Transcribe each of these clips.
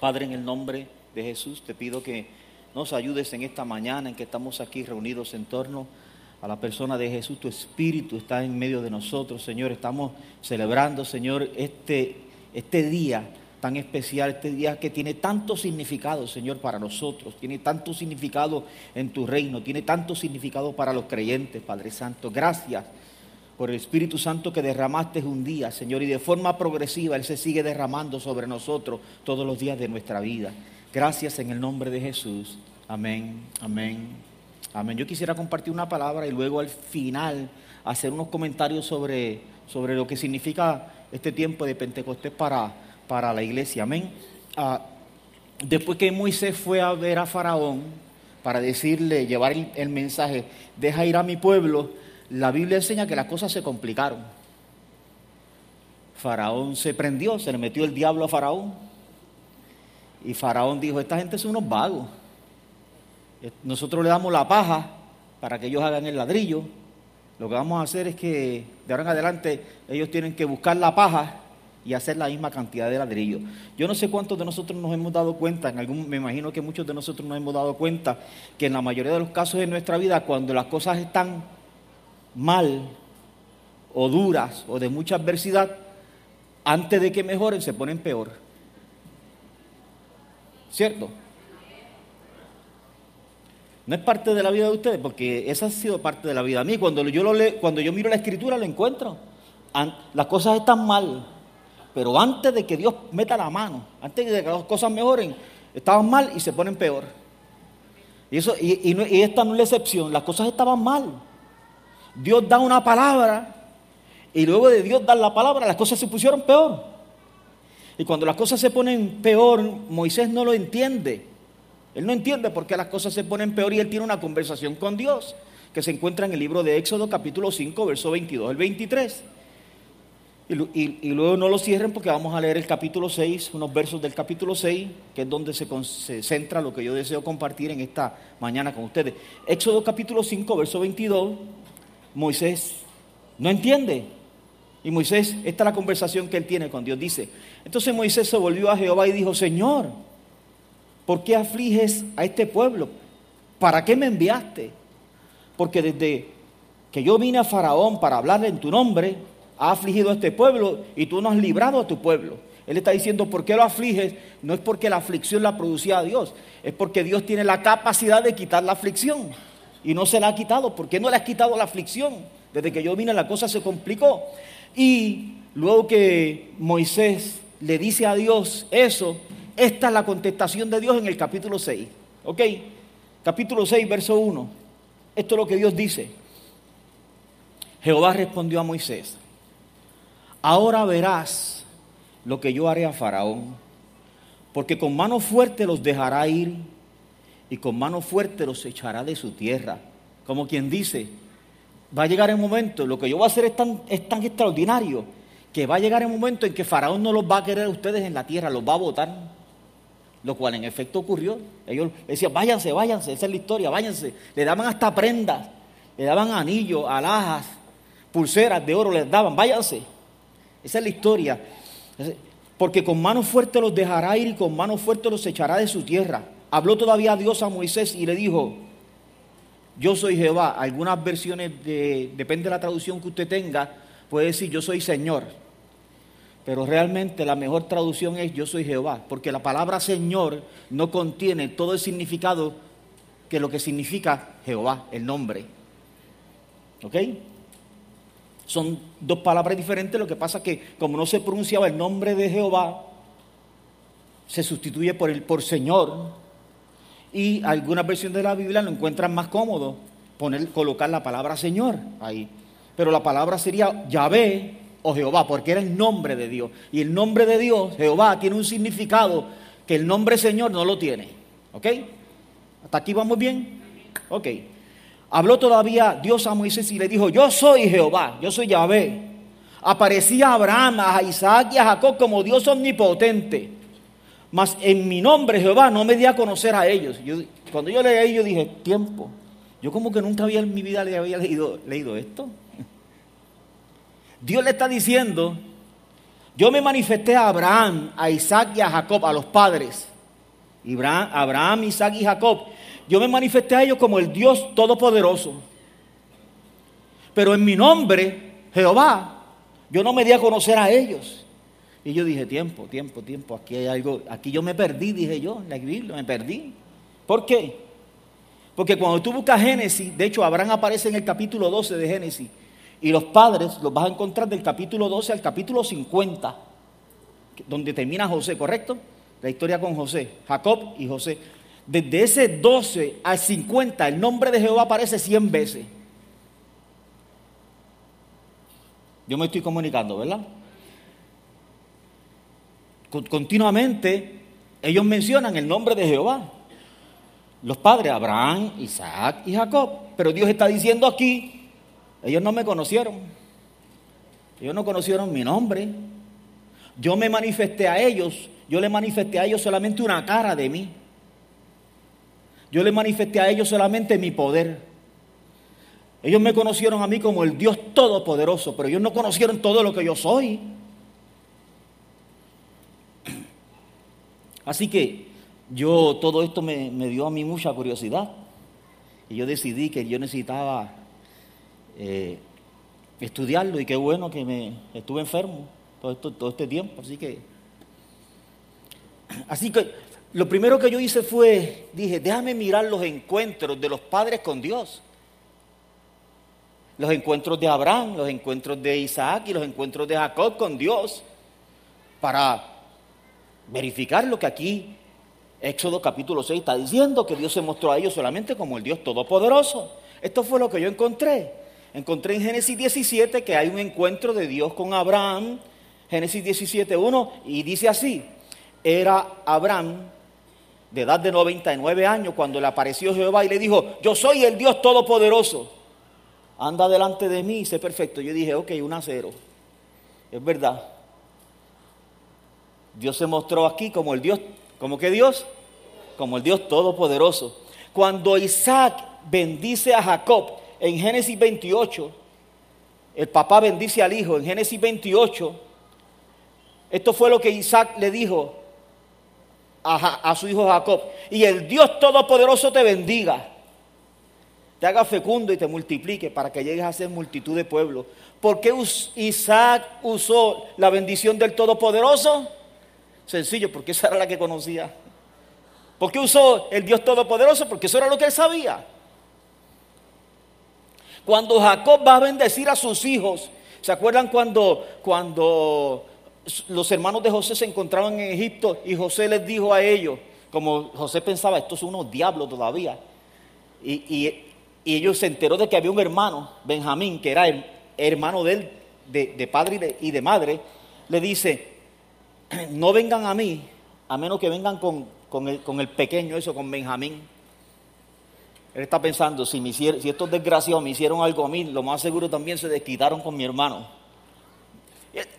Padre, en el nombre de Jesús, te pido que nos ayudes en esta mañana en que estamos aquí reunidos en torno a la persona de Jesús. Tu Espíritu está en medio de nosotros, Señor. Estamos celebrando, Señor, este, este día tan especial, este día que tiene tanto significado, Señor, para nosotros. Tiene tanto significado en tu reino, tiene tanto significado para los creyentes, Padre Santo. Gracias por el Espíritu Santo que derramaste un día, Señor, y de forma progresiva Él se sigue derramando sobre nosotros todos los días de nuestra vida. Gracias en el nombre de Jesús. Amén, amén, amén. Yo quisiera compartir una palabra y luego al final hacer unos comentarios sobre, sobre lo que significa este tiempo de Pentecostés para, para la iglesia. Amén. Ah, después que Moisés fue a ver a Faraón para decirle, llevar el, el mensaje, deja ir a mi pueblo, la Biblia enseña que las cosas se complicaron. Faraón se prendió, se le metió el diablo a Faraón. Y Faraón dijo, esta gente son unos vagos. Nosotros le damos la paja para que ellos hagan el ladrillo. Lo que vamos a hacer es que de ahora en adelante ellos tienen que buscar la paja y hacer la misma cantidad de ladrillo. Yo no sé cuántos de nosotros nos hemos dado cuenta, en algún, me imagino que muchos de nosotros nos hemos dado cuenta que en la mayoría de los casos de nuestra vida, cuando las cosas están mal o duras o de mucha adversidad, antes de que mejoren se ponen peor. ¿Cierto? No es parte de la vida de ustedes, porque esa ha sido parte de la vida. A mí, cuando yo, lo leo, cuando yo miro la escritura, lo encuentro. Las cosas están mal, pero antes de que Dios meta la mano, antes de que las cosas mejoren, estaban mal y se ponen peor. Y, eso, y, y esta no es la excepción, las cosas estaban mal. Dios da una palabra y luego de Dios dar la palabra las cosas se pusieron peor. Y cuando las cosas se ponen peor, Moisés no lo entiende. Él no entiende por qué las cosas se ponen peor y él tiene una conversación con Dios que se encuentra en el libro de Éxodo capítulo 5, verso 22 al 23. Y, y, luego no lo cierren porque vamos a leer el capítulo 6, unos versos del capítulo 6, que es donde se, se centra lo que yo deseo compartir en esta mañana con ustedes. Éxodo capítulo 5, verso 22 Moisés no entiende. Y Moisés, esta es la conversación que él tiene con Dios. Dice, entonces Moisés se volvió a Jehová y dijo, Señor, ¿por qué afliges a este pueblo? ¿Para qué me enviaste? Porque desde que yo vine a Faraón para hablarle en tu nombre, ha afligido a este pueblo y tú no has librado a tu pueblo. Él está diciendo, ¿por qué lo afliges? No es porque la aflicción la producía Dios, es porque Dios tiene la capacidad de quitar la aflicción y no se la ha quitado. ¿Por qué no le has quitado la aflicción? Desde que yo vine la cosa se complicó. Y luego que Moisés le dice a Dios eso, esta es la contestación de Dios en el capítulo 6. ¿Ok? Capítulo 6, verso 1. Esto es lo que Dios dice. Jehová respondió a Moisés, ahora verás lo que yo haré a Faraón, porque con mano fuerte los dejará ir y con mano fuerte los echará de su tierra. Como quien dice, va a llegar el momento, lo que yo voy a hacer es tan, es tan extraordinario, que va a llegar el momento en que Faraón no los va a querer a ustedes en la tierra, los va a votar. Lo cual en efecto ocurrió. Ellos decían, váyanse, váyanse, esa es la historia, váyanse. Le daban hasta prendas, le daban anillos, alhajas, pulseras de oro, les daban, váyanse. Esa es la historia. Porque con mano fuerte los dejará ir y con mano fuerte los echará de su tierra. Habló todavía Dios a Moisés y le dijo, yo soy Jehová. Algunas versiones, de, depende de la traducción que usted tenga, puede decir yo soy Señor. Pero realmente la mejor traducción es yo soy Jehová, porque la palabra Señor no contiene todo el significado que lo que significa Jehová, el nombre. ¿Ok? Son dos palabras diferentes, lo que pasa es que como no se pronunciaba el nombre de Jehová, se sustituye por el por Señor, y algunas versiones de la Biblia lo encuentran más cómodo poner, colocar la palabra Señor ahí. Pero la palabra sería Yahvé o Jehová, porque era el nombre de Dios. Y el nombre de Dios, Jehová, tiene un significado que el nombre Señor no lo tiene. ¿Ok? ¿Hasta aquí vamos bien? Ok. Habló todavía Dios a Moisés y le dijo, yo soy Jehová, yo soy Yahvé. Aparecía a Abraham, a Isaac y a Jacob como Dios omnipotente mas en mi nombre Jehová no me di a conocer a ellos. cuando yo leí yo dije, tiempo. Yo como que nunca había en mi vida le había leído, leído esto. Dios le está diciendo Yo me manifesté a Abraham, a Isaac y a Jacob, a los padres. Abraham, Isaac y Jacob. Yo me manifesté a ellos como el Dios Todopoderoso. Pero en mi nombre, Jehová, yo no me di a conocer a ellos. Y yo dije, tiempo, tiempo, tiempo, aquí hay algo, aquí yo me perdí, dije yo, en la Biblia, me perdí. ¿Por qué? Porque cuando tú buscas Génesis, de hecho Abraham aparece en el capítulo 12 de Génesis, y los padres los vas a encontrar del capítulo 12 al capítulo 50, donde termina José, ¿correcto? La historia con José, Jacob y José. Desde ese 12 al 50, el nombre de Jehová aparece 100 veces. Yo me estoy comunicando, ¿verdad? Continuamente ellos mencionan el nombre de Jehová. Los padres, Abraham, Isaac y Jacob. Pero Dios está diciendo aquí, ellos no me conocieron. Ellos no conocieron mi nombre. Yo me manifesté a ellos, yo le manifesté a ellos solamente una cara de mí. Yo le manifesté a ellos solamente mi poder. Ellos me conocieron a mí como el Dios Todopoderoso, pero ellos no conocieron todo lo que yo soy. Así que yo, todo esto me, dio a mí mucha curiosidad. Y yo decidí que yo necesitaba eh, estudiarlo y qué bueno que me estuve enfermo todo, todo este tiempo. Así que, así que lo primero que yo hice fue, dije, déjame mirar los encuentros de los padres con Dios los encuentros de Abraham, los encuentros de Isaac y los encuentros de Jacob con Dios para verificar lo que aquí Éxodo capítulo 6 está diciendo, que Dios se mostró a ellos solamente como el Dios Todopoderoso. Esto fue lo que yo encontré. Encontré en Génesis 17 que hay un encuentro de Dios con Abraham, Génesis 17, 1, y dice así, era Abraham de edad de 99 años cuando le apareció Jehová y le dijo, yo soy el Dios Todopoderoso anda delante de mí y sé perfecto. Yo dije, ok, un a cero. Es verdad. Dios se mostró aquí como el Dios, ¿como que Dios? Como el Dios Todopoderoso. Cuando Isaac bendice a Jacob en Génesis 28, el papá bendice al hijo en Génesis 28, esto fue lo que Isaac le dijo a, su hijo Jacob. Y el Dios Todopoderoso te bendiga te haga fecundo y te multiplique para que llegues a ser multitud de pueblos. ¿Por qué Isaac usó la bendición del Todopoderoso? Sencillo, porque esa era la que conocía. ¿Por qué usó el Dios Todopoderoso? Porque eso era lo que él sabía. Cuando Jacob va a bendecir a sus hijos, ¿se acuerdan cuando, cuando los hermanos de José se encontraban en Egipto y José les dijo a ellos, como José pensaba, estos son unos diablos todavía, y, y ellos se enteró de que había un hermano, Benjamín, que era el hermano de él, de, padre y de, madre, le dice, no vengan a mí, a menos que vengan con, el, pequeño, eso, con Benjamín. Él está pensando, si, me si estos desgraciados me hicieron algo a mí, lo más seguro también se desquitaron con mi hermano.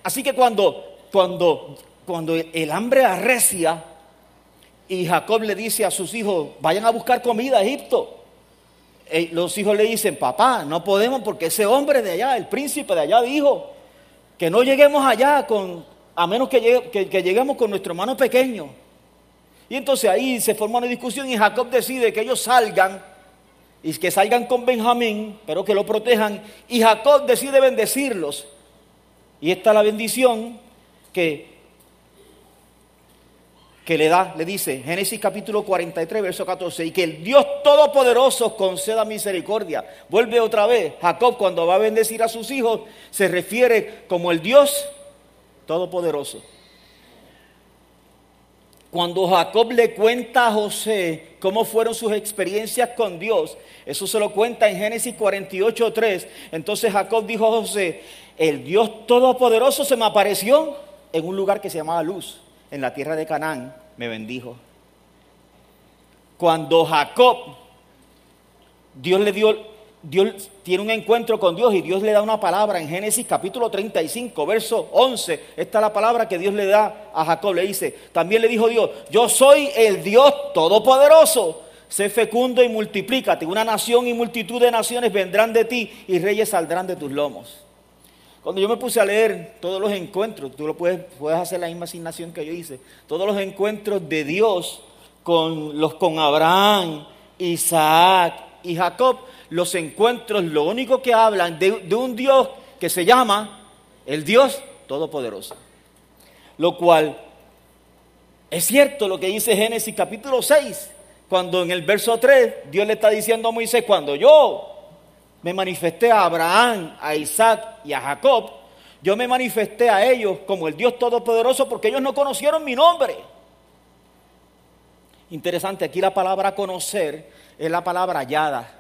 Así que cuando, cuando, cuando el hambre arrecia y Jacob le dice a sus hijos, vayan a buscar comida a Egipto, eh, los hijos le dicen, papá, no podemos porque ese hombre de allá, el príncipe de allá dijo que no lleguemos allá con, a menos que, lleguemos con nuestro hermano pequeño. Y entonces ahí se forma una discusión y Jacob decide que ellos salgan y que salgan con Benjamín, pero que lo protejan. Y Jacob decide bendecirlos. Y esta es la bendición que que le da, le dice, Génesis capítulo 43, verso 14, y que el Dios Todopoderoso conceda misericordia. Vuelve otra vez, Jacob cuando va a bendecir a sus hijos, se refiere como el Dios Todopoderoso. Cuando Jacob le cuenta a José cómo fueron sus experiencias con Dios, eso se lo cuenta en Génesis 48, 3. Entonces Jacob dijo a José, el Dios Todopoderoso se me apareció en un lugar que se llamaba Luz en la tierra de Canaán, me bendijo. Cuando Jacob, Dios le dio, Dios tiene un encuentro con Dios y Dios le da una palabra en Génesis capítulo 35, verso 11. Esta es la palabra que Dios le da a Jacob. Le dice, también le dijo Dios, yo soy el Dios todopoderoso. Sé fecundo y multiplícate. Una nación y multitud de naciones vendrán de ti y reyes saldrán de tus lomos. Cuando yo me puse a leer todos los encuentros, tú lo puedes, puedes hacer la misma asignación que yo hice, todos los encuentros de Dios con los con Abraham, Isaac y Jacob, los encuentros lo único que hablan de, un Dios que se llama el Dios Todopoderoso. Lo cual es cierto lo que dice Génesis capítulo 6, cuando en el verso 3 Dios le está diciendo a Moisés, cuando yo me manifesté a Abraham, a Isaac y a Jacob, yo me manifesté a ellos como el Dios Todopoderoso porque ellos no conocieron mi nombre. Interesante, aquí la palabra conocer es la palabra hallada.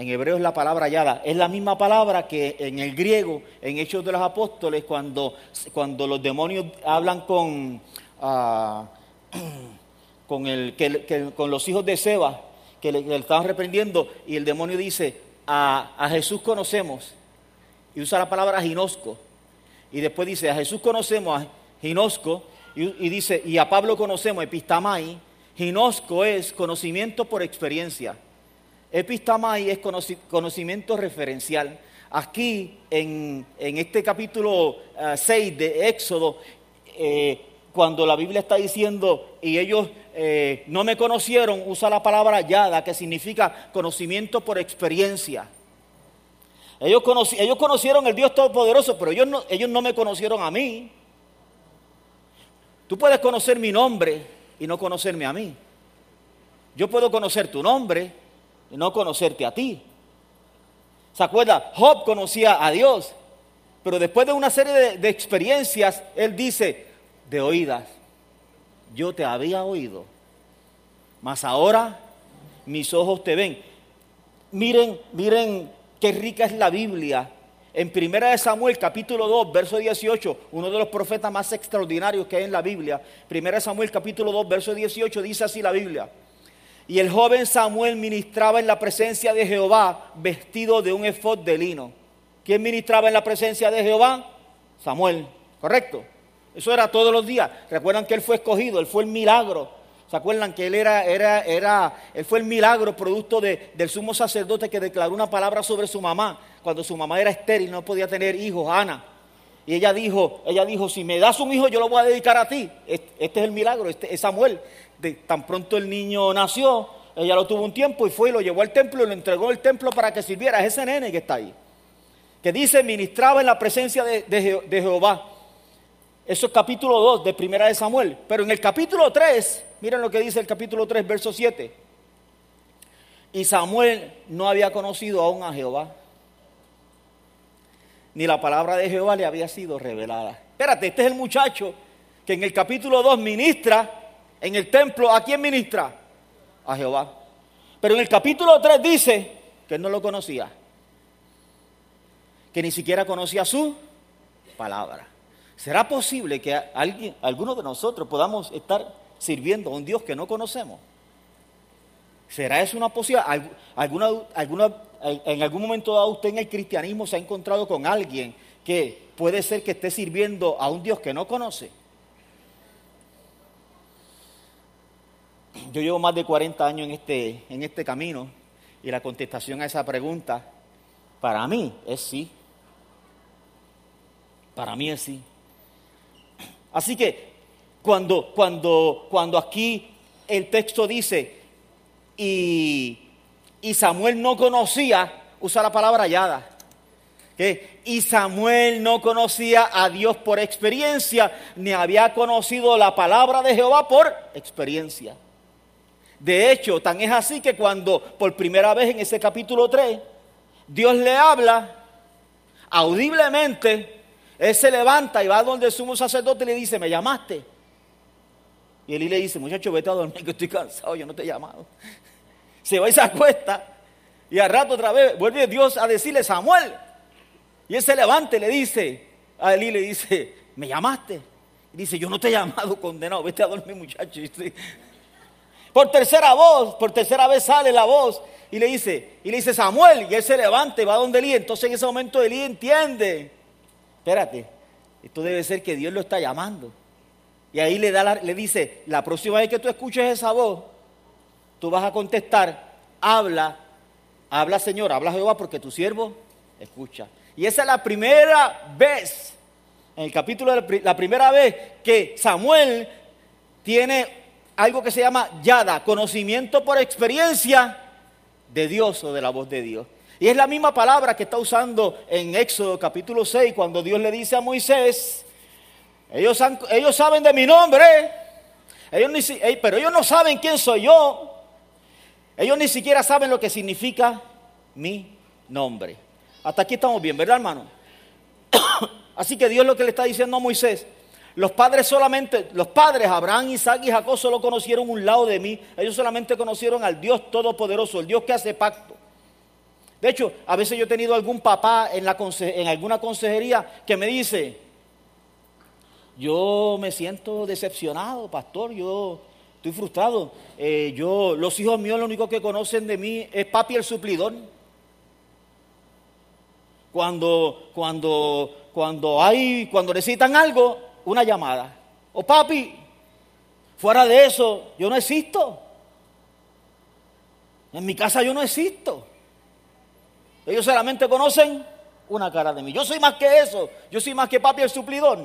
En hebreo es la palabra hallada. Es la misma palabra que en el griego, en Hechos de los Apóstoles, cuando, cuando los demonios hablan con, uh, con, el, que, con los hijos de Seba, que le, estaban reprendiendo, y el demonio dice, a, a, Jesús conocemos, y usa la palabra ginosco, y después dice, a Jesús conocemos, a ginosco, y, y dice, y a Pablo conocemos, epistamai, ginosco es conocimiento por experiencia. Epistamai es conocimiento referencial. Aquí, en, este capítulo 6 uh, de Éxodo, eh, cuando la Biblia está diciendo, y ellos eh, no me conocieron, usa la palabra yada, que significa conocimiento por experiencia. Ellos, ellos conocieron el Dios Todopoderoso, pero ellos no, ellos no me conocieron a mí. Tú puedes conocer mi nombre y no conocerme a mí. Yo puedo conocer tu nombre y no conocerte a ti. ¿Se acuerda? Job conocía a Dios, pero después de una serie de, experiencias, él dice, de oídas, yo te había oído, mas ahora mis ojos te ven. Miren, miren qué rica es la Biblia. En Primera de Samuel, capítulo 2, verso 18, uno de los profetas más extraordinarios que hay en la Biblia. Primera de Samuel, capítulo 2, verso 18, dice así la Biblia. Y el joven Samuel ministraba en la presencia de Jehová vestido de un efod de lino. ¿Quién ministraba en la presencia de Jehová? Samuel, ¿correcto? Eso era todos los días. Recuerdan que él fue escogido, él fue el milagro. ¿Se acuerdan que él era, era, era, él fue el milagro producto de, del sumo sacerdote que declaró una palabra sobre su mamá cuando su mamá era estéril, no podía tener hijos, Ana? Y ella dijo, ella dijo, si me das un hijo, yo lo voy a dedicar a ti. Este, es el milagro, este es Samuel tan pronto el niño nació, ella lo tuvo un tiempo y fue y lo llevó al templo y lo entregó al templo para que sirviera. Es ese nene que está ahí. Que dice, ministraba en la presencia de, de Jehová. Eso es capítulo 2 de Primera de Samuel. Pero en el capítulo 3, miren lo que dice el capítulo 3, verso 7. Y Samuel no había conocido aún a Jehová. Ni la palabra de Jehová le había sido revelada. Espérate, este es el muchacho que en el capítulo 2 ministra en el templo, ¿a quién ministra? A Jehová. Pero en el capítulo 3 dice que él no lo conocía, que ni siquiera conocía su palabra. ¿Será posible que alguien, alguno de nosotros podamos estar sirviendo a un Dios que no conocemos? ¿Será eso una posibilidad? ¿Alguna, alguna, en algún momento dado usted en el cristianismo se ha encontrado con alguien que puede ser que esté sirviendo a un Dios que no conoce? Yo llevo más de 40 años en este, en este camino y la contestación a esa pregunta para mí es sí. Para mí es sí. Así que cuando, cuando, cuando aquí el texto dice y, y Samuel no conocía, usa la palabra hallada. Y Samuel no conocía a Dios por experiencia, ni había conocido la palabra de Jehová por experiencia. De hecho, tan es así que cuando por primera vez en ese capítulo 3, Dios le habla audiblemente, él se levanta y va donde el sumo sacerdote y le dice, me llamaste. Y él le dice, muchacho, vete a dormir que estoy cansado, yo no te he llamado. Se va y se acuesta. Y al rato otra vez vuelve Dios a decirle, Samuel. Y él se levanta y le dice, a Eli le dice, me llamaste. Y dice, yo no te he llamado, condenado, vete a dormir, muchacho. Por tercera voz, por tercera vez sale la voz y le dice, y le dice Samuel, y él se levanta y va donde Elí. Entonces en ese momento Elí entiende, espérate, esto debe ser que Dios lo está llamando. Y ahí le, da le dice, la próxima vez que tú escuches esa voz, tú vas a contestar, habla, habla Señor, habla Jehová porque tu siervo escucha. Y esa es la primera vez, en el capítulo, la primera vez que Samuel tiene algo que se llama yada, conocimiento por experiencia de Dios o de la voz de Dios. Y es la misma palabra que está usando en Éxodo capítulo 6, cuando Dios le dice a Moisés, ellos, ellos saben de mi nombre, ellos pero ellos no saben quién soy yo. Ellos ni siquiera saben lo que significa mi nombre. Hasta aquí estamos bien, ¿verdad, hermano? Así que Dios lo que le está diciendo a Moisés, los padres solamente, los padres Abraham, Isaac y Jacob solo conocieron un lado de mí. Ellos solamente conocieron al Dios Todopoderoso, el Dios que hace pacto. De hecho, a veces yo he tenido algún papá en, alguna consejería que me dice, yo me siento decepcionado, pastor, yo estoy frustrado. Eh, yo, los hijos míos lo único que conocen de mí es papi el suplidor. Cuando, cuando, cuando hay, cuando necesitan algo, una llamada. O papi, fuera de eso, yo no existo. En mi casa yo no existo. Ellos solamente conocen una cara de mí. Yo soy más que eso. Yo soy más que papi el suplidor.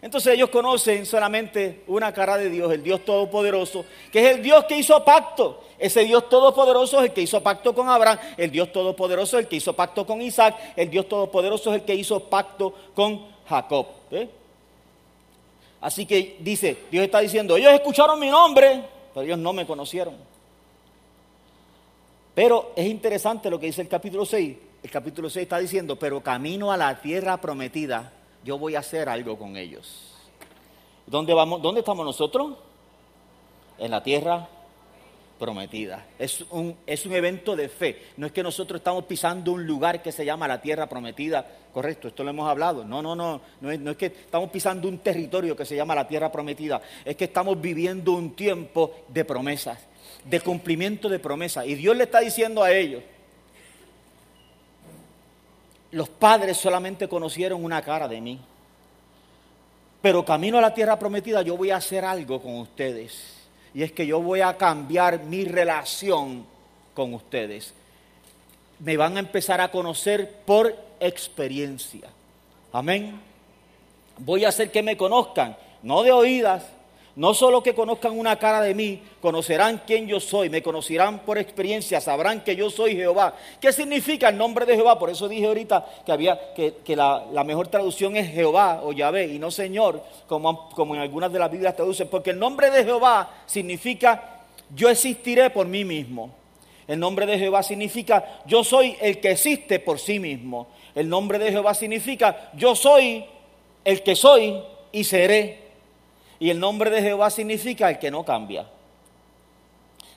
Entonces ellos conocen solamente una cara de Dios, el Dios Todopoderoso, que es el Dios que hizo pacto. Ese Dios Todopoderoso es el que hizo pacto con Abraham, el Dios Todopoderoso es el que hizo pacto con Isaac, el Dios Todopoderoso es el que hizo pacto con Jacob. Así que dice, Dios está diciendo, ellos escucharon mi nombre, pero ellos no me conocieron. Pero es interesante lo que dice el capítulo 6. El capítulo 6 está diciendo, pero camino a la tierra prometida yo voy a hacer algo con ellos. ¿Dónde, vamos, ¿Dónde estamos nosotros? En la tierra prometida. Es un, es un evento de fe. No es que nosotros estamos pisando un lugar que se llama la tierra prometida. Correcto, esto lo hemos hablado. No, no, no. No es, no es que estamos pisando un territorio que se llama la tierra prometida. Es que estamos viviendo un tiempo de promesas, de cumplimiento de promesas. Y Dios le está diciendo a ellos, los padres solamente conocieron una cara de mí. Pero camino a la tierra prometida yo voy a hacer algo con ustedes. Y es que yo voy a cambiar mi relación con ustedes. Me van a empezar a conocer por experiencia. Amén. Voy a hacer que me conozcan, no de oídas, no solo que conozcan una cara de mí, conocerán quién yo soy, me conocerán por experiencia, sabrán que yo soy Jehová. ¿Qué significa el nombre de Jehová? Por eso dije ahorita que, había, que, la, mejor traducción es Jehová o Yahvé y no Señor, como, como en algunas de las Biblias traducen, porque el nombre de Jehová significa yo existiré por mí mismo. El nombre de Jehová significa yo soy el que existe por sí mismo. El nombre de Jehová significa yo soy el que soy y seré. Y el nombre de Jehová significa el que no cambia.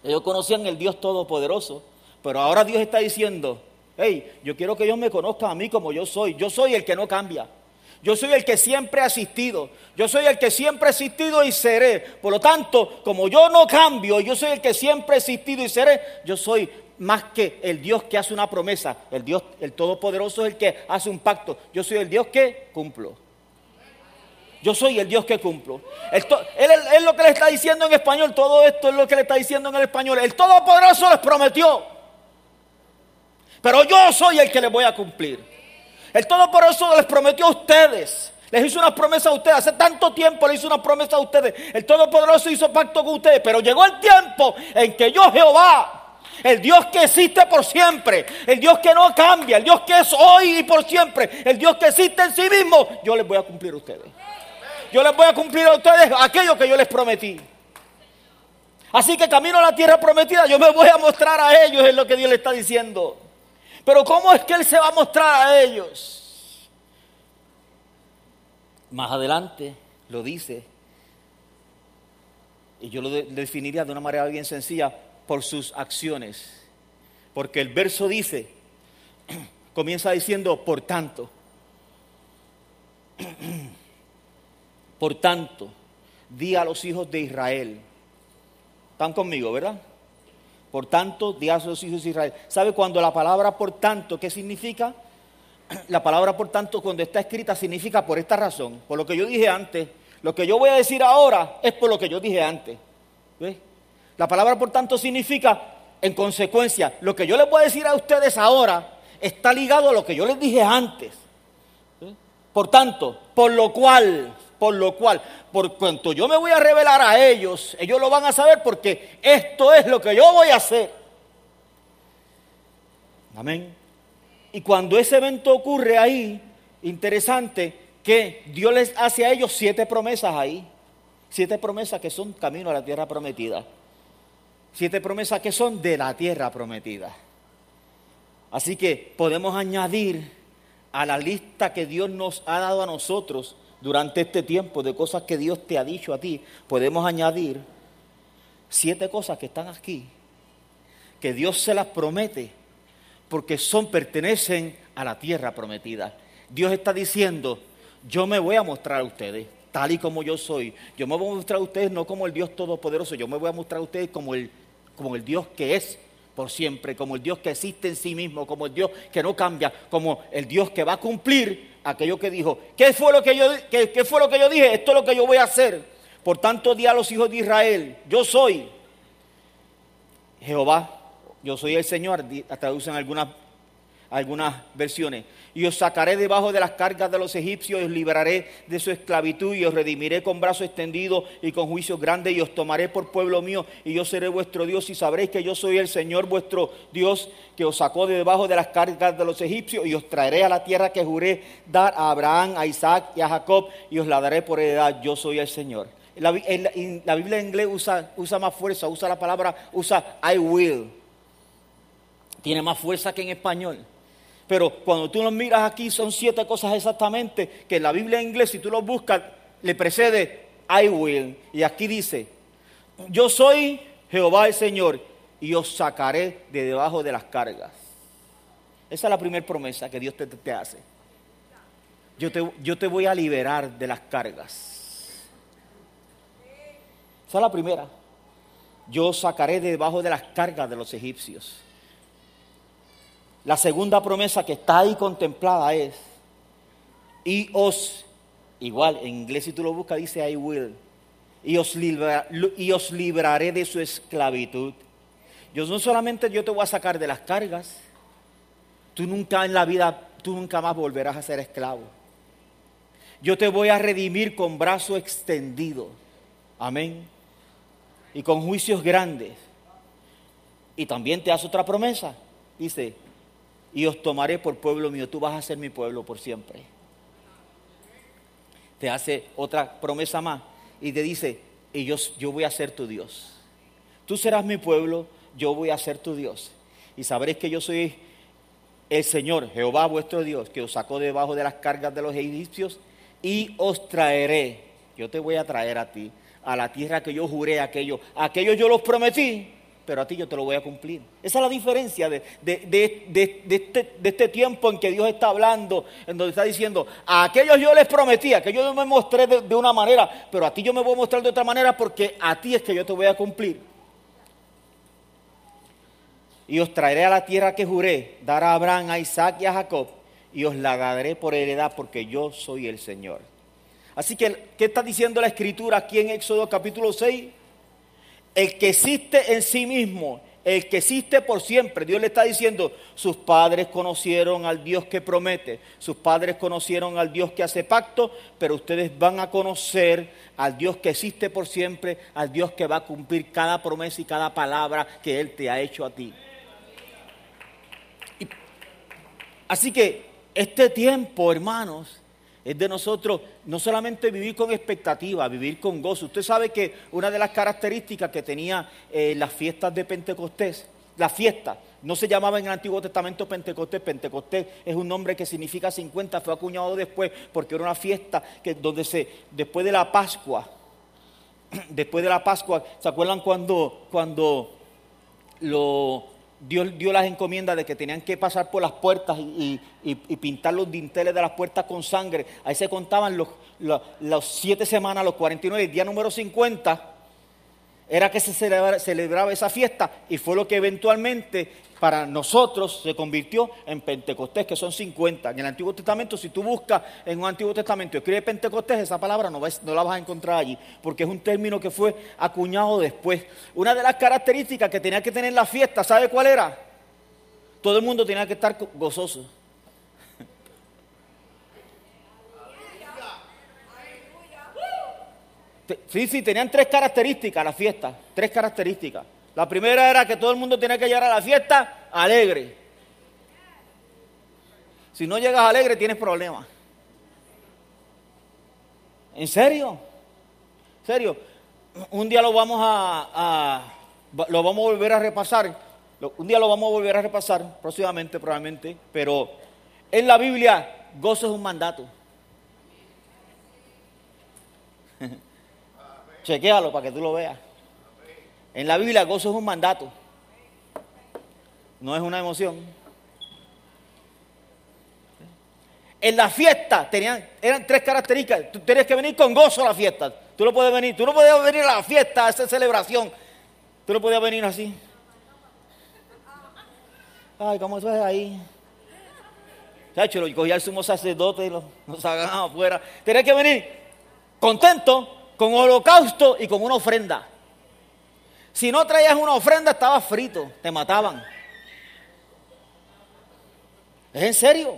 Ellos conocían el Dios Todopoderoso, pero ahora Dios está diciendo, hey, yo quiero que ellos me conozcan a mí como yo soy. Yo soy el que no cambia. Yo soy el que siempre ha existido. Yo soy el que siempre ha existido y seré. Por lo tanto, como yo no cambio, yo soy el que siempre ha existido y seré, yo soy más que el Dios que hace una promesa. El Dios, el Todopoderoso es el que hace un pacto. Yo soy el Dios que cumplo. Yo soy el Dios que cumplo. él, es lo que le está diciendo en español. Todo esto es lo que le está diciendo en el español. El Todopoderoso les prometió. Pero yo soy el que les voy a cumplir. El Todopoderoso les prometió a ustedes. Les hizo una promesa a ustedes. Hace tanto tiempo les hizo una promesa a ustedes. El Todopoderoso hizo pacto con ustedes. Pero llegó el tiempo en que yo, Jehová, el Dios que existe por siempre, el Dios que no cambia, el Dios que es hoy y por siempre, el Dios que existe en sí mismo, yo les voy a cumplir a ustedes yo les voy a cumplir a ustedes aquello que yo les prometí. Así que camino a la tierra prometida, yo me voy a mostrar a ellos, es lo que Dios le está diciendo. Pero ¿cómo es que Él se va a mostrar a ellos? Más adelante lo dice, y yo lo definiría de una manera bien sencilla, por sus acciones. Porque el verso dice, comienza diciendo, por tanto. Por tanto, di a los hijos de Israel. Están conmigo, ¿verdad? Por tanto, di a los hijos de Israel. ¿Sabe cuando la palabra por tanto, qué significa? La palabra por tanto, cuando está escrita, significa por esta razón, por lo que yo dije antes. Lo que yo voy a decir ahora es por lo que yo dije antes. La palabra por tanto significa, en consecuencia, lo que yo les voy a decir a ustedes ahora está ligado a lo que yo les dije antes. Por tanto, por lo cual, por lo cual, por cuanto yo me voy a revelar a ellos, ellos lo van a saber porque esto es lo que yo voy a hacer. Amén. Y cuando ese evento ocurre ahí, interesante que Dios les hace a ellos siete promesas ahí. Siete promesas que son camino a la tierra prometida. Siete promesas que son de la tierra prometida. Así que podemos añadir a la lista que Dios nos ha dado a nosotros durante este tiempo de cosas que Dios te ha dicho a ti, podemos añadir siete cosas que están aquí, que Dios se las promete porque son, pertenecen a la tierra prometida. Dios está diciendo, yo me voy a mostrar a ustedes tal y como yo soy. Yo me voy a mostrar a ustedes no como el Dios Todopoderoso, yo me voy a mostrar a ustedes como el, como el Dios que es por siempre, como el Dios que existe en sí mismo, como el Dios que no cambia, como el Dios que va a cumplir aquello que dijo. ¿Qué fue lo que yo, qué, fue lo que yo dije? Esto es lo que yo voy a hacer. Por tanto, di a los hijos de Israel, yo soy Jehová yo soy el Señor, traducen algunas, algunas versiones. Y os sacaré debajo de las cargas de los egipcios, y os liberaré de su esclavitud, y os redimiré con brazo extendido y con juicio grande, y os tomaré por pueblo mío, y yo seré vuestro Dios, y sabréis que yo soy el Señor vuestro Dios, que os sacó de debajo de las cargas de los egipcios, y os traeré a la tierra que juré dar a Abraham, a Isaac y a Jacob, y os la daré por heredad. Yo soy el Señor. La, la Biblia en inglés usa, usa más fuerza, usa la palabra, usa I will tiene más fuerza que en español. Pero cuando tú lo miras aquí son siete cosas exactamente que en la Biblia en inglés, si tú lo buscas, le precede I will. Y aquí dice, yo soy Jehová el Señor y os sacaré de debajo de las cargas. Esa es la primera promesa que Dios te, te hace. Yo te, yo te voy a liberar de las cargas. Esa es la primera. Yo sacaré de debajo de las cargas de los egipcios. La segunda promesa que está ahí contemplada es, y os, igual en inglés si tú lo buscas dice I will, y os, y os libraré de su esclavitud. Yo no solamente yo te voy a sacar de las cargas, tú nunca en la vida, tú nunca más volverás a ser esclavo. Yo te voy a redimir con brazo extendido. Amén. Y con juicios grandes. Y también te hace otra promesa. Dice, y os tomaré por pueblo mío. Tú vas a ser mi pueblo por siempre. Te hace otra promesa más y te dice, y yo, yo voy a ser tu Dios. Tú serás mi pueblo, yo voy a ser tu Dios. Y sabréis que yo soy el Señor, Jehová vuestro Dios, que os sacó debajo de las cargas de los egipcios y os traeré. Yo te voy a traer a ti, a la tierra que yo juré aquello. Aquello yo los prometí pero a ti yo te lo voy a cumplir. Esa es la diferencia de, este, de, este, tiempo en que Dios está hablando, en donde está diciendo, a aquellos yo les prometía, que yo me mostré de, una manera, pero a ti yo me voy a mostrar de otra manera porque a ti es que yo te voy a cumplir. Y os traeré a la tierra que juré, dar a Abraham, a Isaac y a Jacob, y os la daré por heredad porque yo soy el Señor. Así que, ¿qué está diciendo la escritura aquí en Éxodo capítulo 6? El que existe en sí mismo, el que existe por siempre. Dios le está diciendo, sus padres conocieron al Dios que promete, sus padres conocieron al Dios que hace pacto, pero ustedes van a conocer al Dios que existe por siempre, al Dios que va a cumplir cada promesa y cada palabra que Él te ha hecho a ti. así que este tiempo, hermanos, es de nosotros no solamente vivir con expectativa, vivir con gozo. Usted sabe que una de las características que tenía eh, las fiestas de Pentecostés, la fiesta, no se llamaba en el Antiguo Testamento Pentecostés, Pentecostés es un nombre que significa 50, fue acuñado después porque era una fiesta que donde se, después de la Pascua, después de la Pascua, ¿se acuerdan cuando, cuando lo, Dios dio las encomiendas de que tenían que pasar por las puertas y, pintar los dinteles de las puertas con sangre. Ahí se contaban los, los, siete semanas, los 49, el día número 50 era que se celebraba esa fiesta y fue lo que eventualmente para nosotros se convirtió en Pentecostés, que son 50. En el Antiguo Testamento, si tú buscas en un Antiguo Testamento, escribe Pentecostés, esa palabra no, no la vas a encontrar allí, porque es un término que fue acuñado después. Una de las características que tenía que tener la fiesta, ¿sabe cuál era? todo el mundo tenía que estar gozoso. Sí, sí, tenían tres características la fiesta, tres características. La primera era que todo el mundo tenía que llegar a la fiesta alegre. Si no llegas alegre tienes problemas. ¿En serio? ¿En serio? Un día lo vamos a, lo vamos a volver a repasar. Un día lo vamos a volver a repasar próximamente, probablemente. Pero en la Biblia, gozo es un mandato. Chequéalo para que tú lo veas. En la Biblia, gozo es un mandato. No es una emoción. En la fiesta tenían, eran tres características. Tú tenías que venir con gozo a la fiesta. Tú no puedes venir, tú no podías venir a la fiesta, a esa celebración. Tú no podías venir así. Ay, ¿cómo eso es ahí? Chacho, lo cogía el sumo sacerdote y lo, lo sacaban afuera. Tenías que venir contento con holocausto y con una ofrenda. Si no traías una ofrenda, estabas frito, te mataban. ¿Es en serio?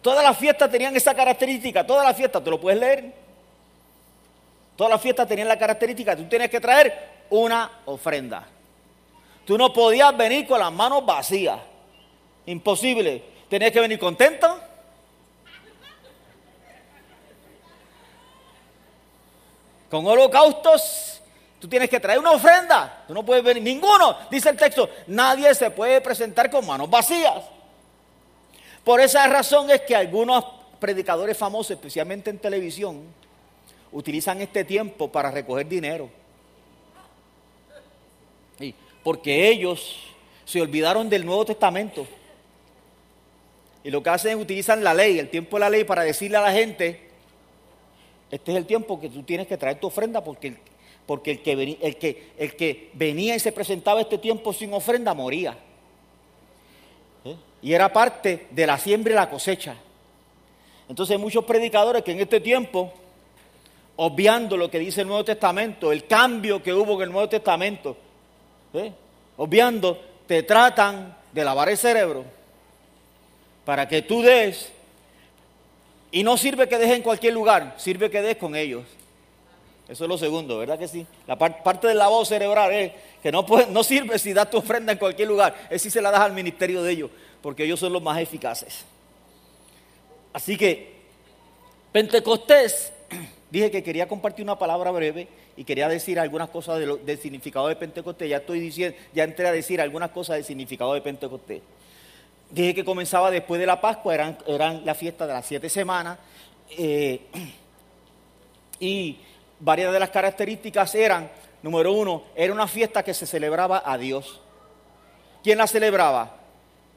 Todas las fiestas tenían esa característica, todas las fiestas, ¿te lo puedes leer? Todas las fiestas tenían la característica, tú tienes que traer una ofrenda. Tú no podías venir con las manos vacías. Imposible. Tenías que venir contento Con holocaustos, tú tienes que traer una ofrenda. Tú no puedes venir, ninguno, dice el texto, nadie se puede presentar con manos vacías. Por esa razón es que algunos predicadores famosos, especialmente en televisión, utilizan este tiempo para recoger dinero. porque ellos se olvidaron del Nuevo Testamento. Y lo que hacen es utilizar la ley, el tiempo de la ley, para decirle a la gente este es el tiempo que tú tienes que traer tu ofrenda porque, porque el, que venía, el, que, el que venía y se presentaba este tiempo sin ofrenda moría. ¿Eh? Y era parte de la siembra y la cosecha. Entonces hay muchos predicadores que en este tiempo, obviando lo que dice el Nuevo Testamento, el cambio que hubo en el Nuevo Testamento, ¿eh? obviando, te tratan de lavar el cerebro para que tú des y no sirve que dejes en cualquier lugar, sirve que des con ellos. Eso es lo segundo, ¿verdad que sí? La parte del lavado cerebral es que no sirve si das tu ofrenda en cualquier lugar, es si se la das al ministerio de ellos, porque ellos son los más eficaces. Así que, Pentecostés, dije que quería compartir una palabra breve y quería decir algunas cosas del significado de Pentecostés. Ya estoy diciendo, ya entré a decir algunas cosas del significado de Pentecostés. Dije que comenzaba después de la Pascua, eran, eran la fiesta de las siete semanas. Eh, y varias de las características eran, número uno, era una fiesta que se celebraba a Dios. ¿Quién la celebraba?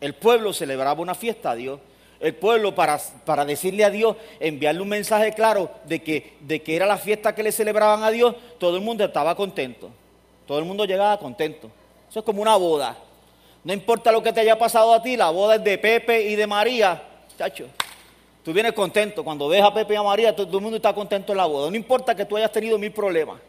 El pueblo celebraba una fiesta a Dios. El pueblo para, para decirle a Dios, enviarle un mensaje claro de que, de que era la fiesta que le celebraban a Dios, todo el mundo estaba contento. Todo el mundo llegaba contento. Eso es como una boda. No importa lo que te haya pasado a ti, la boda es de Pepe y de María, chacho. Tú vienes contento. Cuando ves a Pepe y a María, todo, el mundo está contento en la boda. No importa que tú hayas tenido mil problemas.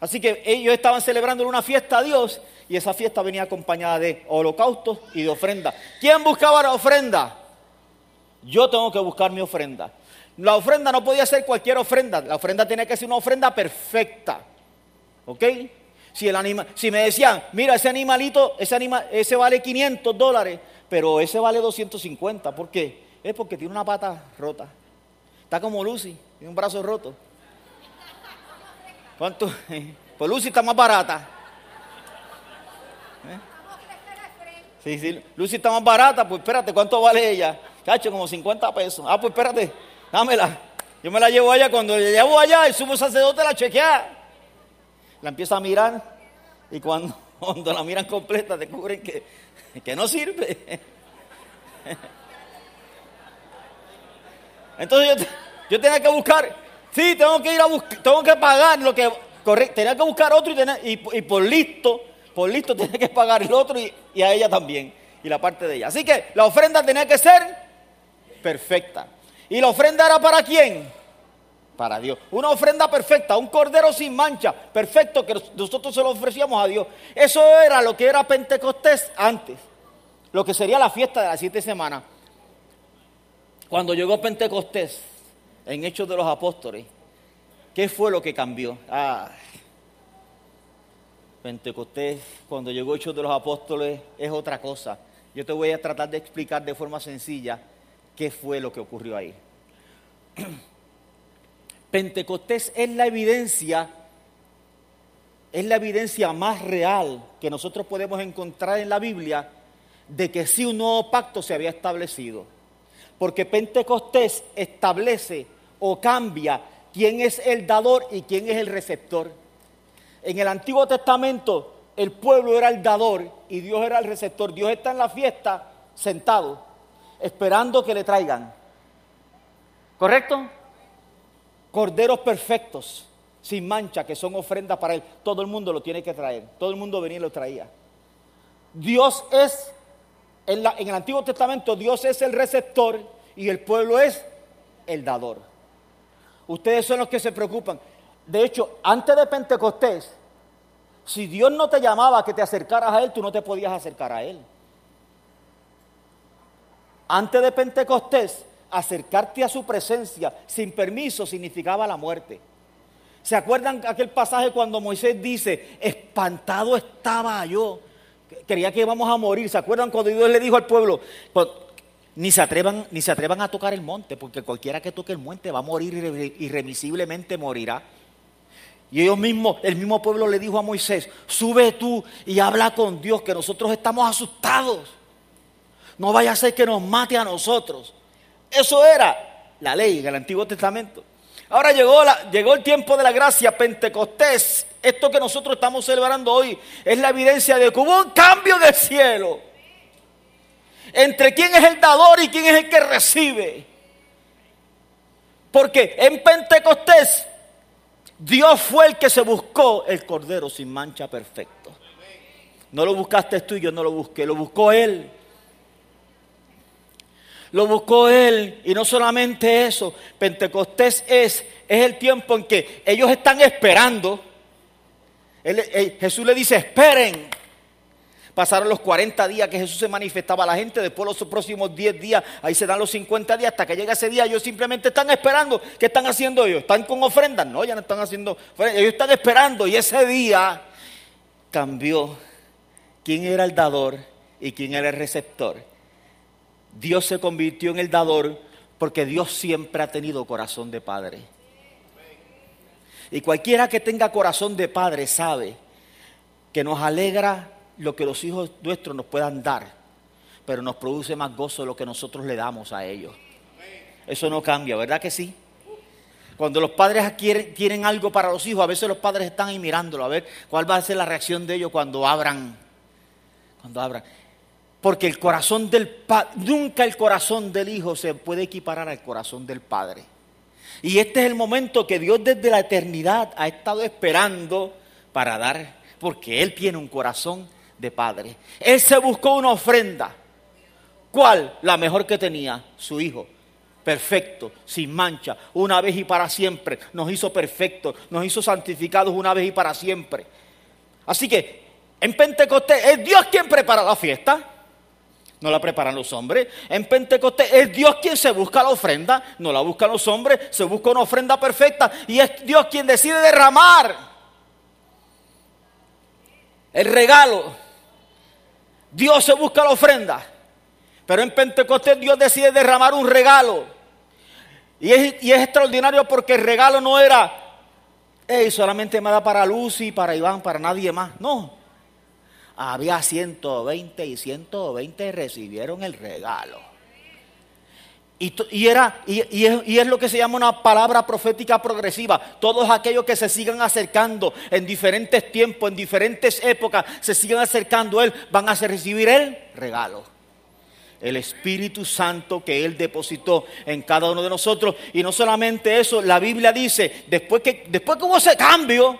Así que ellos estaban celebrando una fiesta a Dios y esa fiesta venía acompañada de holocaustos y de ofrenda. ¿Quién buscaba la ofrenda? Yo tengo que buscar mi ofrenda. La ofrenda no podía ser cualquier ofrenda. La ofrenda tenía que ser una ofrenda perfecta. ¿Ok? Si, el si me decían, mira, ese animalito, ese, anima, ese vale 500 dólares, pero ese vale 250. ¿Por qué? Es porque tiene una pata rota. Está como Lucy, tiene un brazo roto. ¿Cuánto? Pues Lucy está más barata. ¿Eh? Sí, sí, Lucy está más barata, pues espérate, ¿cuánto vale ella? Cacho, como 50 pesos. Ah, pues espérate, dámela. Yo me la llevo allá, cuando la llevo allá, el sumo sacerdote la chequea la empieza a mirar y cuando, la miran completa descubren que, que no sirve. Entonces yo, tenía que buscar, sí, tengo que ir a buscar, tengo que pagar lo que, tenía que buscar otro y, y, por listo, por listo tenía que pagar el otro y, y a ella también, y la parte de ella. Así que la ofrenda tenía que ser perfecta. ¿Y la ofrenda era para quién? Para Dios. Una ofrenda perfecta, un cordero sin mancha, perfecto, que nosotros se lo ofrecíamos a Dios. Eso era lo que era Pentecostés antes. lo que sería la fiesta de las siete semanas. Cuando llegó Pentecostés, en Hechos de los Apóstoles, ¿qué fue lo que cambió? Ah, Pentecostés, cuando llegó Hechos de los Apóstoles, es otra cosa. Yo te voy a tratar de explicar de forma sencilla qué fue lo que ocurrió ahí. Pentecostés es la evidencia, es la evidencia más real que nosotros podemos encontrar en la Biblia de que sí un nuevo pacto se había establecido. Porque Pentecostés establece o cambia quién es el dador y quién es el receptor. En el Antiguo Testamento el pueblo era el dador y Dios era el receptor. Dios está en la fiesta sentado, esperando que le traigan. ¿Correcto? Corderos perfectos, sin mancha, que son ofrendas para él. Todo el mundo lo tiene que traer. Todo el mundo venía y lo traía. Dios es, en, el Antiguo Testamento, Dios es el receptor y el pueblo es el dador. Ustedes son los que se preocupan. De hecho, antes de Pentecostés, si Dios no te llamaba a que te acercaras a Él, tú no te podías acercar a Él. Antes de Pentecostés, acercarte a su presencia sin permiso significaba la muerte. ¿Se acuerdan aquel pasaje cuando Moisés dice, espantado estaba yo? Creía que íbamos a morir. ¿Se acuerdan cuando Dios le dijo al pueblo, ni se atrevan, ni se atrevan a tocar el monte, porque cualquiera que toque el monte va a morir irremisiblemente morirá? Y ellos mismos, el mismo pueblo le dijo a Moisés, sube tú y habla con Dios, que nosotros estamos asustados. No vaya a ser que nos mate a nosotros. Eso era la ley en el Antiguo Testamento. Ahora llegó, el tiempo de la gracia, Pentecostés. Esto que nosotros estamos celebrando hoy es la evidencia de que hubo un cambio de cielo entre quién es el dador y quién es el que recibe. Porque en Pentecostés Dios fue el que se buscó el cordero sin mancha perfecto. No lo buscaste tú y yo no lo busqué, lo buscó Él. Lo buscó Él. Y no solamente eso, Pentecostés es, es el tiempo en que ellos están esperando. Jesús le dice, esperen. Pasaron los 40 días que Jesús se manifestaba a la gente, después los próximos 10 días, ahí se dan los 50 días, hasta que llega ese día, ellos simplemente están esperando. ¿Qué están haciendo ellos? ¿Están con ofrendas? No, ya no están haciendo Ellos están esperando y ese día cambió quién era el dador y quién era el receptor. Dios se convirtió en el dador porque Dios siempre ha tenido corazón de padre. Y cualquiera que tenga corazón de padre sabe que nos alegra lo que los hijos nuestros nos puedan dar, pero nos produce más gozo lo que nosotros le damos a ellos. Eso no cambia, ¿verdad que sí? Cuando los padres adquieren, tienen algo para los hijos, a veces los padres están ahí mirándolo, a ver cuál va a ser la reacción de ellos cuando abran. Cuando abran. Porque el corazón del padre, nunca el corazón del hijo se puede equiparar al corazón del padre. Y este es el momento que Dios desde la eternidad ha estado esperando para dar, porque Él tiene un corazón de padre. Él se buscó una ofrenda. ¿Cuál? La mejor que tenía, su hijo. Perfecto, sin mancha, una vez y para siempre. Nos hizo perfectos, nos hizo santificados una vez y para siempre. Así que en Pentecostés es Dios quien prepara la fiesta. No la preparan los hombres. En Pentecostés es Dios quien se busca la ofrenda. No la buscan los hombres. Se busca una ofrenda perfecta. Y es Dios quien decide derramar el regalo Dios se busca la ofrenda. Pero en Pentecostés Dios decide derramar un regalo. Y es, extraordinario porque el regalo no era, hey, solamente me da para Lucy, para Iván, para nadie más. No. Había 120 y 120 recibieron el regalo. Y, era, y, es, lo que se llama una palabra profética progresiva. Todos aquellos que se sigan acercando en diferentes tiempos, en diferentes épocas, se sigan acercando a Él, van a recibir el regalo. El Espíritu Santo que Él depositó en cada uno de nosotros. Y no solamente eso, la Biblia dice, después que, después que hubo ese cambio,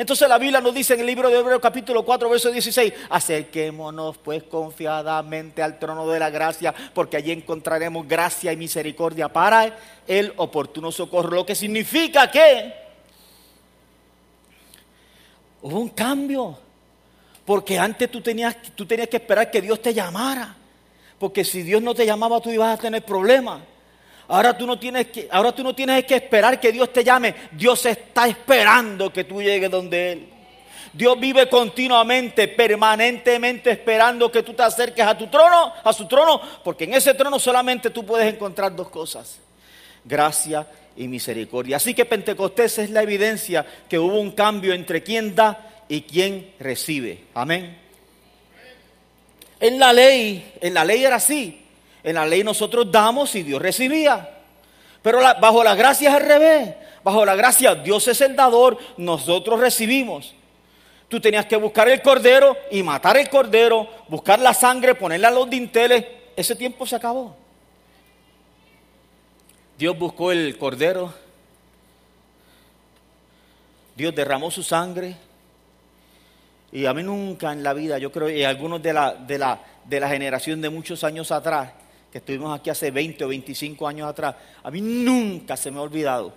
entonces la Biblia nos dice en el libro de Hebreos capítulo 4, verso 16, acerquémonos pues confiadamente al trono de la gracia, porque allí encontraremos gracia y misericordia para el oportuno socorro. Lo que significa que hubo un cambio. Porque antes tú tenías, tú tenías que esperar que Dios te llamara. Porque si Dios no te llamaba, tú ibas a tener problemas. Ahora tú, no tienes que, ahora tú no tienes que esperar que Dios te llame. Dios está esperando que tú llegues donde Él. Dios vive continuamente, permanentemente esperando que tú te acerques a tu trono, a su trono, porque en ese trono solamente tú puedes encontrar dos cosas: gracia y misericordia. Así que Pentecostés es la evidencia que hubo un cambio entre quien da y quien recibe. Amén. En la ley, en la ley era así. En la ley nosotros damos y Dios recibía. Pero bajo la gracia es al revés. Bajo la gracia Dios es el dador, nosotros recibimos. Tú tenías que buscar el cordero y matar el cordero, buscar la sangre, ponerla a los dinteles. Ese tiempo se acabó. Dios buscó el cordero. Dios derramó su sangre. Y a mí nunca en la vida, yo creo, y algunos de la, de la, de la generación de muchos años atrás, que estuvimos aquí hace 20 o 25 años atrás, a mí nunca se me ha olvidado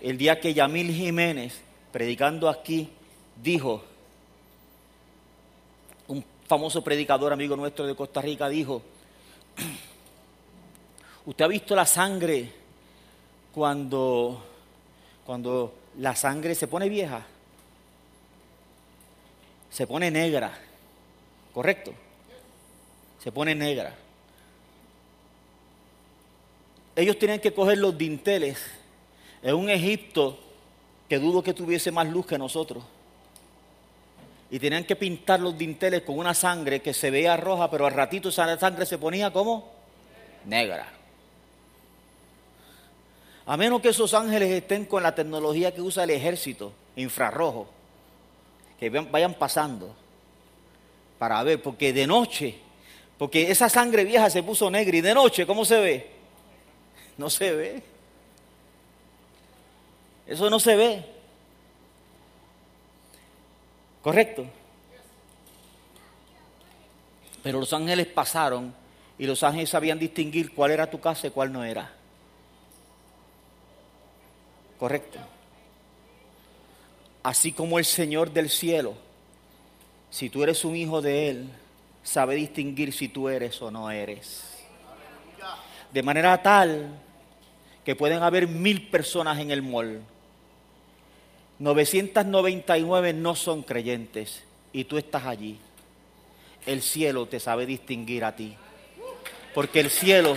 el día que Yamil Jiménez, predicando aquí, dijo, un famoso predicador amigo nuestro de Costa Rica dijo, usted ha visto la sangre cuando, cuando la sangre se pone vieja, se pone negra, ¿correcto? Se pone negra. Ellos tenían que coger los dinteles en un Egipto que dudo que tuviese más luz que nosotros. Y tenían que pintar los dinteles con una sangre que se veía roja, pero al ratito esa sangre se ponía como negra. A menos que esos ángeles estén con la tecnología que usa el ejército, infrarrojo, que vayan pasando para ver, porque de noche, porque esa sangre vieja se puso negra y de noche, ¿cómo se ve? No se ve. Eso no se ve. ¿Correcto? Pero los ángeles pasaron y los ángeles sabían distinguir cuál era tu casa y cuál no era. ¿Correcto? Así como el Señor del cielo, si tú eres un hijo de Él, sabe distinguir si tú eres o no eres. De manera tal que pueden haber mil personas en el mall. 999 no son creyentes y tú estás allí. El cielo te sabe distinguir a ti. Porque el cielo,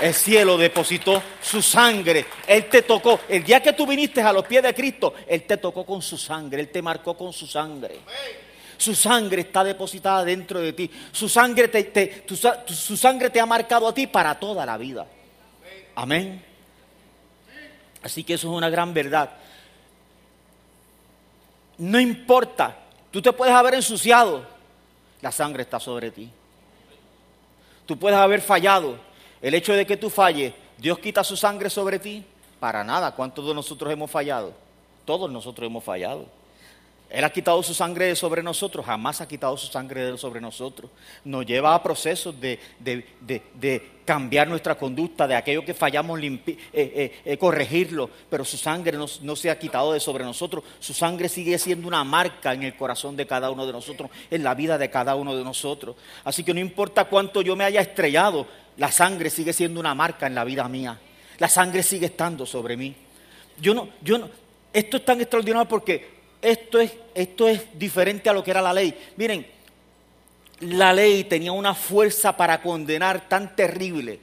el cielo depositó su sangre. Él te tocó. El día que tú viniste a los pies de Cristo, Él te tocó con su sangre. Él te marcó con su sangre. Su sangre está depositada dentro de ti. Su sangre te, su sangre te ha marcado a ti para toda la vida. Amén. Así que eso es una gran verdad. No importa, tú te puedes haber ensuciado, la sangre está sobre ti. Tú puedes haber fallado. El hecho de que tú falles, Dios quita su sangre sobre ti. Para nada, ¿cuántos de nosotros hemos fallado? Todos nosotros hemos fallado. Él ha quitado su sangre sobre nosotros, jamás ha quitado su sangre sobre nosotros. Nos lleva a procesos de, cambiar nuestra conducta, de aquello que fallamos, eh, eh, eh, corregirlo, pero su sangre no, no, se ha quitado de sobre nosotros. Su sangre sigue siendo una marca en el corazón de cada uno de nosotros, en la vida de cada uno de nosotros. Así que no importa cuánto yo me haya estrellado, la sangre sigue siendo una marca en la vida mía. La sangre sigue estando sobre mí. Yo no, yo no, esto es tan extraordinario porque esto es, esto es diferente a lo que era la ley. Miren, la ley tenía una fuerza para condenar tan terrible,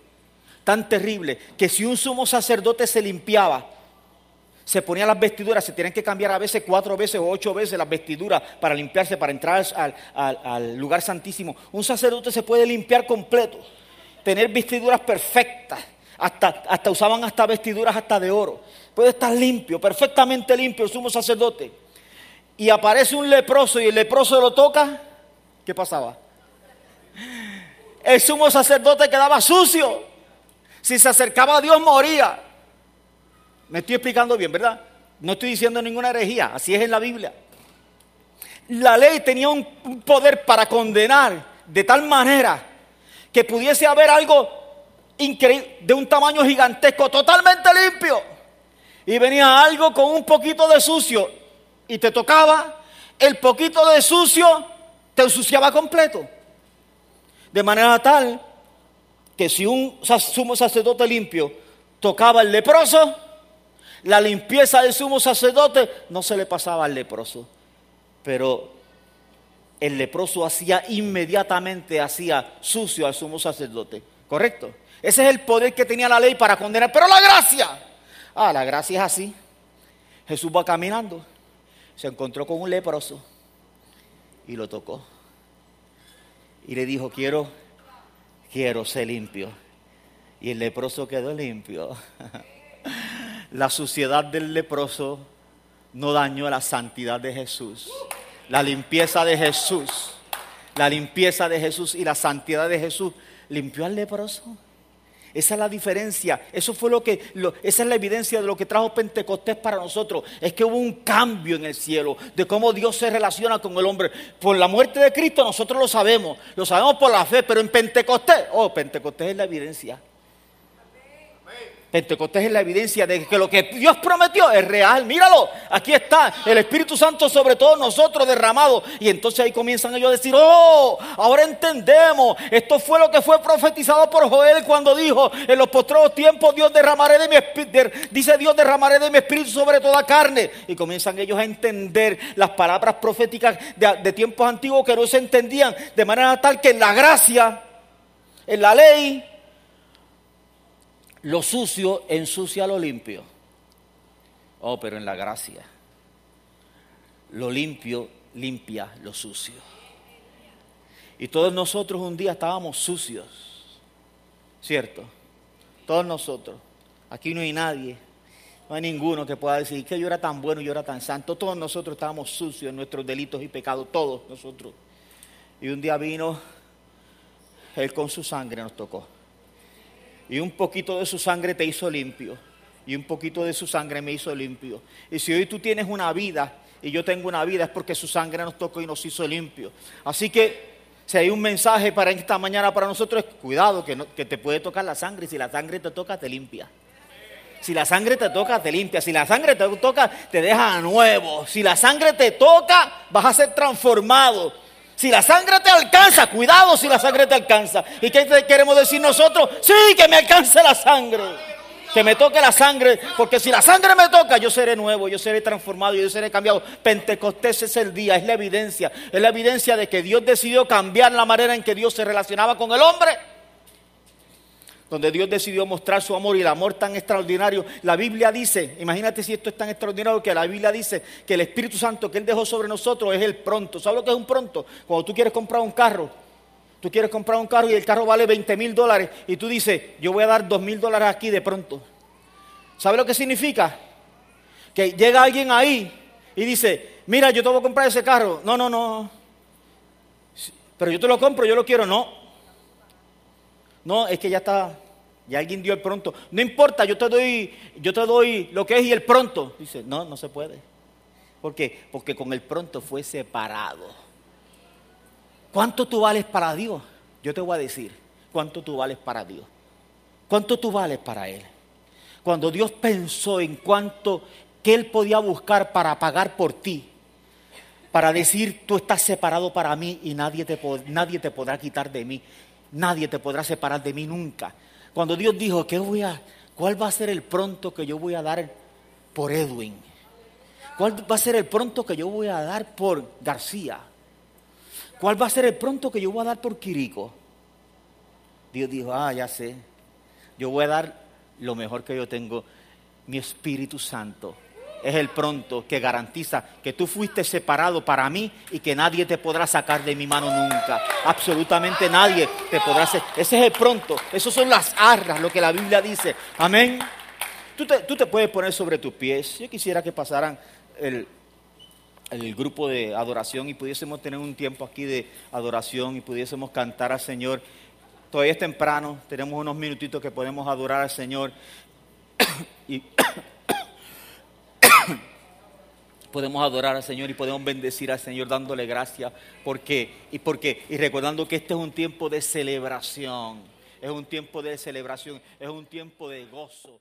tan terrible, que si un sumo sacerdote se limpiaba, se ponía las vestiduras, se tenían que cambiar a veces cuatro veces o ocho veces las vestiduras para limpiarse, para entrar al, lugar santísimo. Un sacerdote se puede limpiar completo, tener vestiduras perfectas, hasta, hasta usaban hasta vestiduras hasta de oro. Puede estar limpio, perfectamente limpio el sumo sacerdote y aparece un leproso y el leproso lo toca, ¿qué pasaba? El sumo sacerdote quedaba sucio. Si se acercaba a Dios moría. Me estoy explicando bien, ¿verdad? No estoy diciendo ninguna herejía, así es en la Biblia. La ley tenía un poder para condenar de tal manera que pudiese haber algo increíble, de un tamaño gigantesco, totalmente limpio. Y venía algo con un poquito de sucio y te tocaba el poquito de sucio te ensuciaba completo. De manera tal que si un sumo sacerdote limpio tocaba al leproso, la limpieza del sumo sacerdote no se le pasaba al leproso. Pero el leproso hacía inmediatamente, hacía sucio al sumo sacerdote. ¿Correcto? Ese es el poder que tenía la ley para condenar. Pero la gracia, ah, la gracia es así. Jesús va caminando, se encontró con un leproso y lo tocó. Y le dijo, quiero, quiero ser limpio. Y el leproso quedó limpio. La suciedad del leproso no dañó la santidad de Jesús. La limpieza de Jesús, la limpieza de Jesús y la santidad de Jesús limpió al leproso. Esa es la diferencia. Eso fue lo que, esa es la evidencia de lo que trajo Pentecostés para nosotros. Es que hubo un cambio en el cielo de cómo Dios se relaciona con el hombre. Por la muerte de Cristo nosotros lo sabemos, lo sabemos por la fe, pero en Pentecostés, oh, Pentecostés es la evidencia. Pentecostés es la evidencia de que lo que Dios prometió es real. Míralo, aquí está el Espíritu Santo sobre todos nosotros derramado. Y entonces ahí comienzan ellos a decir, oh, ahora entendemos. Esto fue lo que fue profetizado por Joel cuando dijo, en los postreros tiempos Dios derramaré de mi espíritu, dice Dios derramaré de mi espíritu sobre toda carne. Y comienzan ellos a entender las palabras proféticas de, de tiempos antiguos que no se entendían de manera tal que en la gracia, en la ley, lo sucio ensucia lo limpio. Oh, pero en la gracia. Lo limpio limpia lo sucio. Y todos nosotros un día estábamos sucios. ¿Cierto? Todos nosotros. Aquí no hay nadie. No hay ninguno que pueda decir que yo era tan bueno, yo era tan santo. Todos nosotros estábamos sucios en nuestros delitos y pecados. Todos nosotros. Y un día vino Él con su sangre nos tocó y un poquito de su sangre te hizo limpio. Y un poquito de su sangre me hizo limpio. Y si hoy tú tienes una vida y yo tengo una vida es porque su sangre nos tocó y nos hizo limpio. Así que si hay un mensaje para esta mañana para nosotros, es cuidado que, que te puede tocar la sangre si la sangre te toca te limpia. Si la sangre te toca, te limpia. Si la sangre te toca, te deja nuevo. Si la sangre te toca, vas a ser transformado. Si la sangre te alcanza, cuidado si la sangre te alcanza. ¿Y qué queremos decir nosotros? Sí, que me alcance la sangre. Que me toque la sangre, porque si la sangre me toca, yo seré nuevo, yo seré transformado, yo seré cambiado. Pentecostés es el día, es la evidencia, es la evidencia de que Dios decidió cambiar la manera en que Dios se relacionaba con el hombre donde Dios decidió mostrar su amor y el amor tan extraordinario. La Biblia dice, imagínate si esto es tan extraordinario que la Biblia dice que el Espíritu Santo que Él dejó sobre nosotros es el pronto. ¿Sabes lo que es un pronto? Cuando tú quieres comprar un carro, tú quieres comprar un carro y el carro vale 20 mil dólares y tú dices, yo voy a dar 2 mil dólares aquí de pronto. ¿Sabes lo que significa? Que llega alguien ahí y dice, mira, yo te voy a comprar ese carro. No, no, no. Pero yo te lo compro, yo lo quiero. No, no, es que ya está, ya alguien dio el pronto. No importa, yo te doy, yo te doy lo que es y el pronto. Dice, no, no se puede. ¿Por qué? Porque con el pronto fue separado. ¿Cuánto tú vales para Dios? Yo te voy a decir, ¿cuánto tú vales para Dios? ¿Cuánto tú vales para Él? Cuando Dios pensó en cuánto que Él podía buscar para pagar por ti, para decir, tú estás separado para mí y nadie te, nadie te podrá quitar de mí. Nadie te podrá separar de mí nunca. Cuando Dios dijo, ¿qué voy a, ¿cuál va a ser el pronto que yo voy a dar por Edwin? ¿Cuál va a ser el pronto que yo voy a dar por García? ¿Cuál va a ser el pronto que yo voy a dar por Quirico? Dios dijo, ah, ya sé, yo voy a dar lo mejor que yo tengo, mi Espíritu Santo es el pronto que garantiza que tú fuiste separado para mí y que nadie te podrá sacar de mi mano nunca. Absolutamente nadie te podrá hacer. Ese es el pronto. Esas son las arras, lo que la Biblia dice. Amén. Tú te, tú te puedes poner sobre tus pies. Yo quisiera que pasaran el, el grupo de adoración y pudiésemos tener un tiempo aquí de adoración y pudiésemos cantar al Señor. Todavía es temprano, tenemos unos minutitos que podemos adorar al Señor. y podemos adorar al Señor y podemos bendecir al Señor dándole gracias. ¿Por qué? Y porque y recordando que este es un tiempo de celebración. Es un tiempo de celebración, es un tiempo de gozo.